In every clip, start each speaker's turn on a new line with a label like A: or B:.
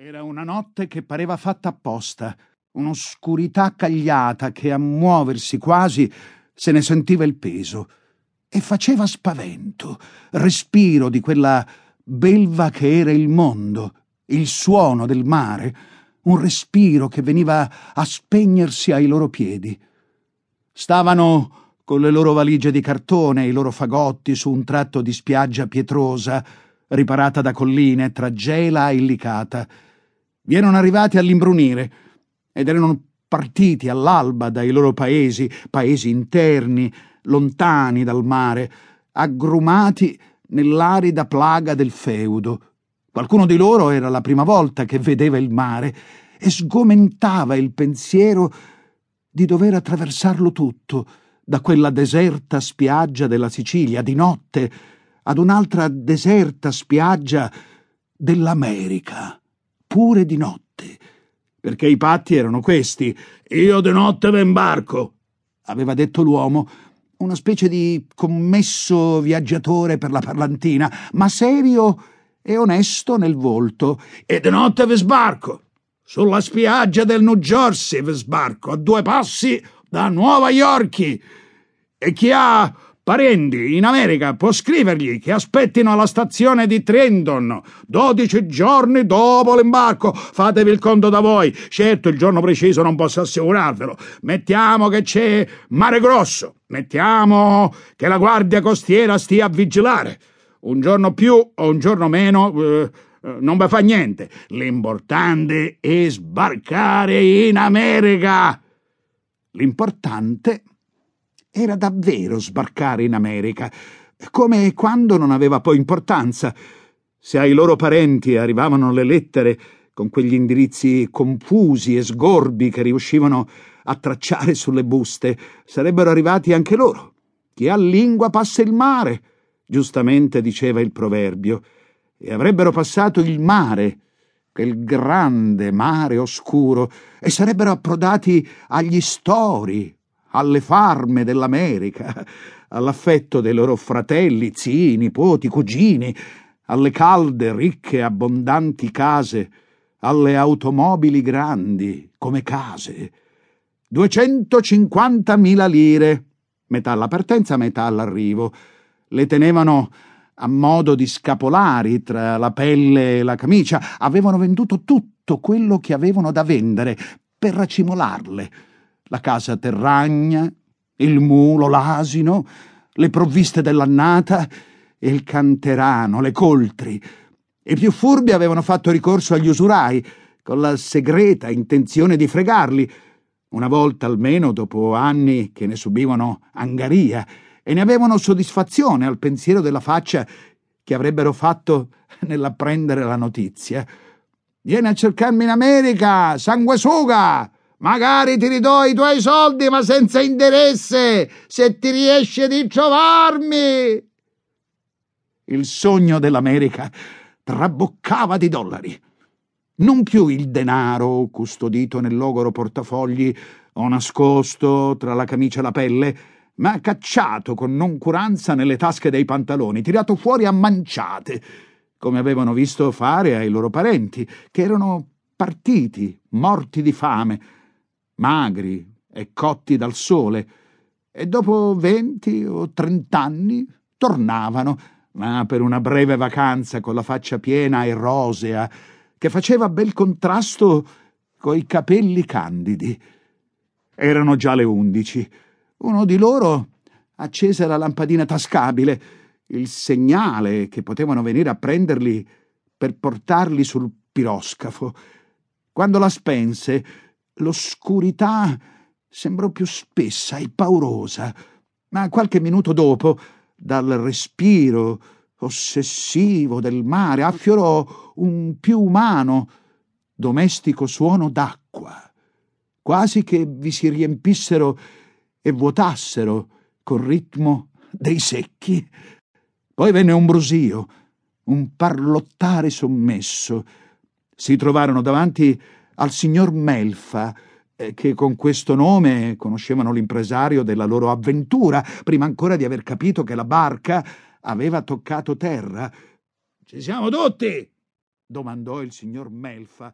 A: Era una notte che pareva fatta apposta, un'oscurità cagliata che a muoversi quasi se ne sentiva il peso e faceva spavento, respiro di quella belva che era il mondo, il suono del mare, un respiro che veniva a spegnersi ai loro piedi. Stavano con le loro valigie di cartone e i loro fagotti su un tratto di spiaggia pietrosa, riparata da colline tra gela e licata vi erano arrivati all'imbrunire ed erano partiti all'alba dai loro paesi, paesi interni, lontani dal mare, aggrumati nell'arida plaga del feudo. Qualcuno di loro era la prima volta che vedeva il mare e sgomentava il pensiero di dover attraversarlo tutto, da quella deserta spiaggia della Sicilia di notte ad un'altra deserta spiaggia dell'America pure di notte, perché i patti erano questi. Io di notte ve imbarco, aveva detto l'uomo, una specie di commesso viaggiatore per la parlantina, ma serio e onesto nel volto. E di notte ve sbarco. Sulla spiaggia del New Jersey ve sbarco, a due passi da Nuova York. E chi ha Parenti in America può scrivergli che aspettino alla stazione di Trenton, dodici giorni dopo l'imbarco. Fatevi il conto da voi. Certo, il giorno preciso non posso assicurarvelo. Mettiamo che c'è mare grosso. Mettiamo che la guardia costiera stia a vigilare. Un giorno più o un giorno meno. Eh, eh non vi fa niente. L'importante è sbarcare in America. L'importante era davvero sbarcare in America, come quando non aveva poi importanza. Se ai loro parenti arrivavano le lettere con quegli indirizzi confusi e sgorbi che riuscivano a tracciare sulle buste, sarebbero arrivati anche loro. Chi ha lingua passa il mare, giustamente diceva il proverbio, e avrebbero passato il mare, quel grande mare oscuro, e sarebbero approdati agli stori, alle farme dell'America, all'affetto dei loro fratelli, zii, nipoti, cugini, alle calde, ricche, abbondanti case, alle automobili grandi, come case. 250.000 lire, metà alla partenza, metà all'arrivo. Le tenevano a modo di scapolari tra la pelle e la camicia. Avevano venduto tutto quello che avevano da vendere per racimolarle la casa terragna, il mulo, l'asino, le provviste dell'annata il canterano, le coltri. I più furbi avevano fatto ricorso agli usurai, con la segreta intenzione di fregarli, una volta almeno dopo anni che ne subivano angaria, e ne avevano soddisfazione al pensiero della faccia che avrebbero fatto nell'apprendere la notizia. Vieni a cercarmi in America, sanguisuga! Magari ti ridò i tuoi soldi, ma senza interesse, se ti riesce di trovarmi. Il sogno dell'America traboccava di dollari. Non più il denaro custodito nel logoro portafogli o nascosto tra la camicia e la pelle, ma cacciato con noncuranza nelle tasche dei pantaloni, tirato fuori a manciate, come avevano visto fare ai loro parenti, che erano partiti, morti di fame, magri e cotti dal sole, e dopo venti o trent'anni tornavano, ma per una breve vacanza con la faccia piena e rosea, che faceva bel contrasto coi capelli candidi. Erano già le undici. Uno di loro accese la lampadina tascabile, il segnale che potevano venire a prenderli per portarli sul piroscafo. Quando la spense, L'oscurità sembrò più spessa e paurosa, ma qualche minuto dopo, dal respiro ossessivo del mare, affiorò un più umano, domestico suono d'acqua, quasi che vi si riempissero e vuotassero col ritmo dei secchi. Poi venne un brusio, un parlottare sommesso. Si trovarono davanti al signor Melfa, eh, che con questo nome conoscevano l'impresario della loro avventura, prima ancora di aver capito che la barca aveva toccato terra. Ci siamo tutti! domandò il signor Melfa.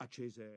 A: Accese